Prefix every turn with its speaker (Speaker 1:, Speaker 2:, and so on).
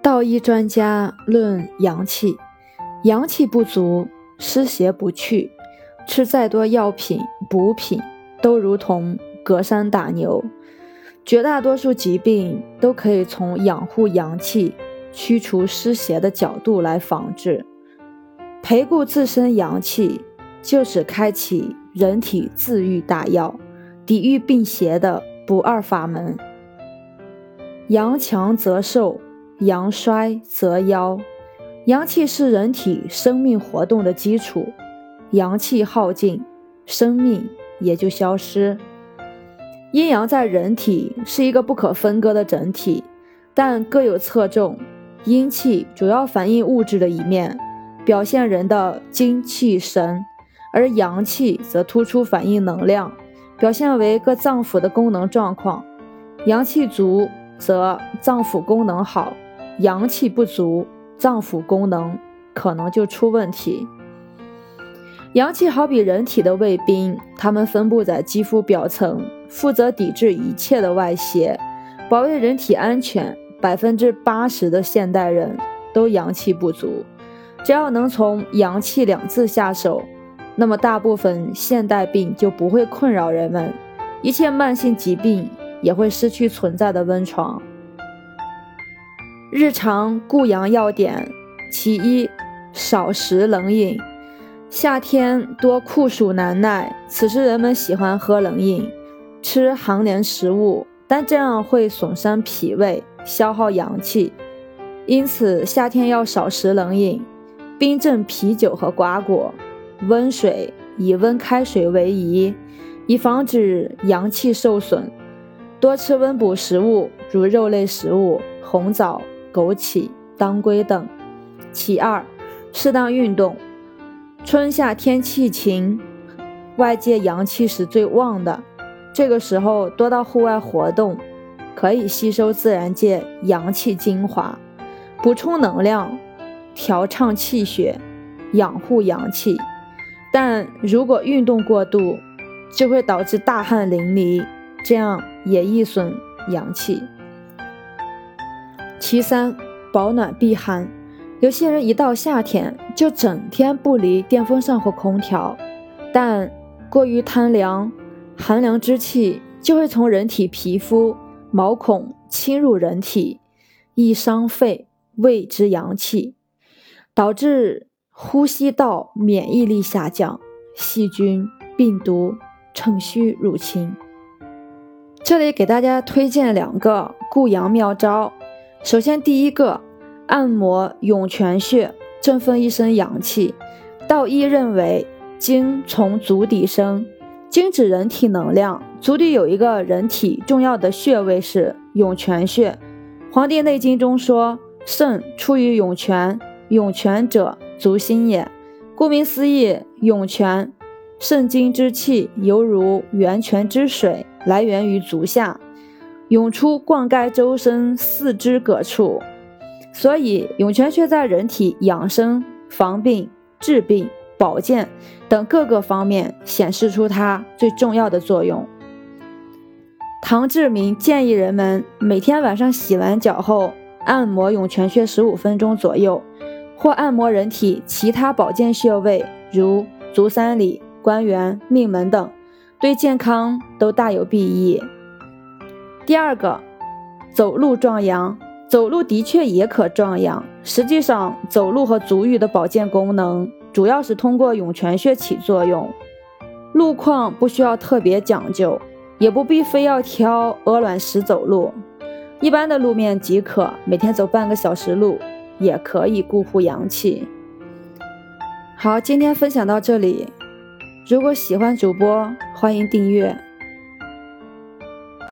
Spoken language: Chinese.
Speaker 1: 道医专家论阳气，阳气不足，湿邪不去，吃再多药品补品，都如同隔山打牛。绝大多数疾病都可以从养护阳气、驱除湿邪的角度来防治。培固自身阳气，就是开启人体自愈大药、抵御病邪的不二法门。阳强则寿。阳衰则夭，阳气是人体生命活动的基础，阳气耗尽，生命也就消失。阴阳在人体是一个不可分割的整体，但各有侧重。阴气主要反映物质的一面，表现人的精气神；而阳气则突出反映能量，表现为各脏腑的功能状况。阳气足，则脏腑功能好。阳气不足，脏腑功能可能就出问题。阳气好比人体的卫兵，它们分布在肌肤表层，负责抵制一切的外邪，保卫人体安全。百分之八十的现代人都阳气不足，只要能从“阳气”两字下手，那么大部分现代病就不会困扰人们，一切慢性疾病也会失去存在的温床。日常固阳要点：其一，少食冷饮。夏天多酷暑难耐，此时人们喜欢喝冷饮，吃寒凉食物，但这样会损伤脾胃，消耗阳气。因此，夏天要少食冷饮，冰镇啤酒和瓜果，温水以温开水为宜，以防止阳气受损。多吃温补食物，如肉类食物、红枣。枸杞、当归等。其二，适当运动。春夏天气晴，外界阳气是最旺的，这个时候多到户外活动，可以吸收自然界阳气精华，补充能量，调畅气血，养护阳气。但如果运动过度，就会导致大汗淋漓，这样也易损阳气。其三，保暖避寒。有些人一到夏天就整天不离电风扇或空调，但过于贪凉，寒凉之气就会从人体皮肤、毛孔侵入人体，易伤肺、胃之阳气，导致呼吸道免疫力下降，细菌、病毒趁虚入侵。这里给大家推荐两个固阳妙招。首先，第一个，按摩涌泉穴，振奋一身阳气。道医认为，精从足底生，精指人体能量。足底有一个人体重要的穴位是涌泉穴。《黄帝内经》中说，肾出于涌泉，涌泉者，足心也。顾名思义，涌泉，肾精之气犹如源泉之水，来源于足下。涌出灌溉周身四肢各处，所以涌泉穴在人体养生、防病、治病、保健等各个方面显示出它最重要的作用。唐志明建议人们每天晚上洗完脚后按摩涌泉穴十五分钟左右，或按摩人体其他保健穴位，如足三里、关元、命门等，对健康都大有裨益。第二个，走路壮阳，走路的确也可壮阳。实际上，走路和足浴的保健功能主要是通过涌泉穴起作用。路况不需要特别讲究，也不必非要挑鹅卵石走路，一般的路面即可。每天走半个小时路，也可以固护阳气。好，今天分享到这里。如果喜欢主播，欢迎订阅。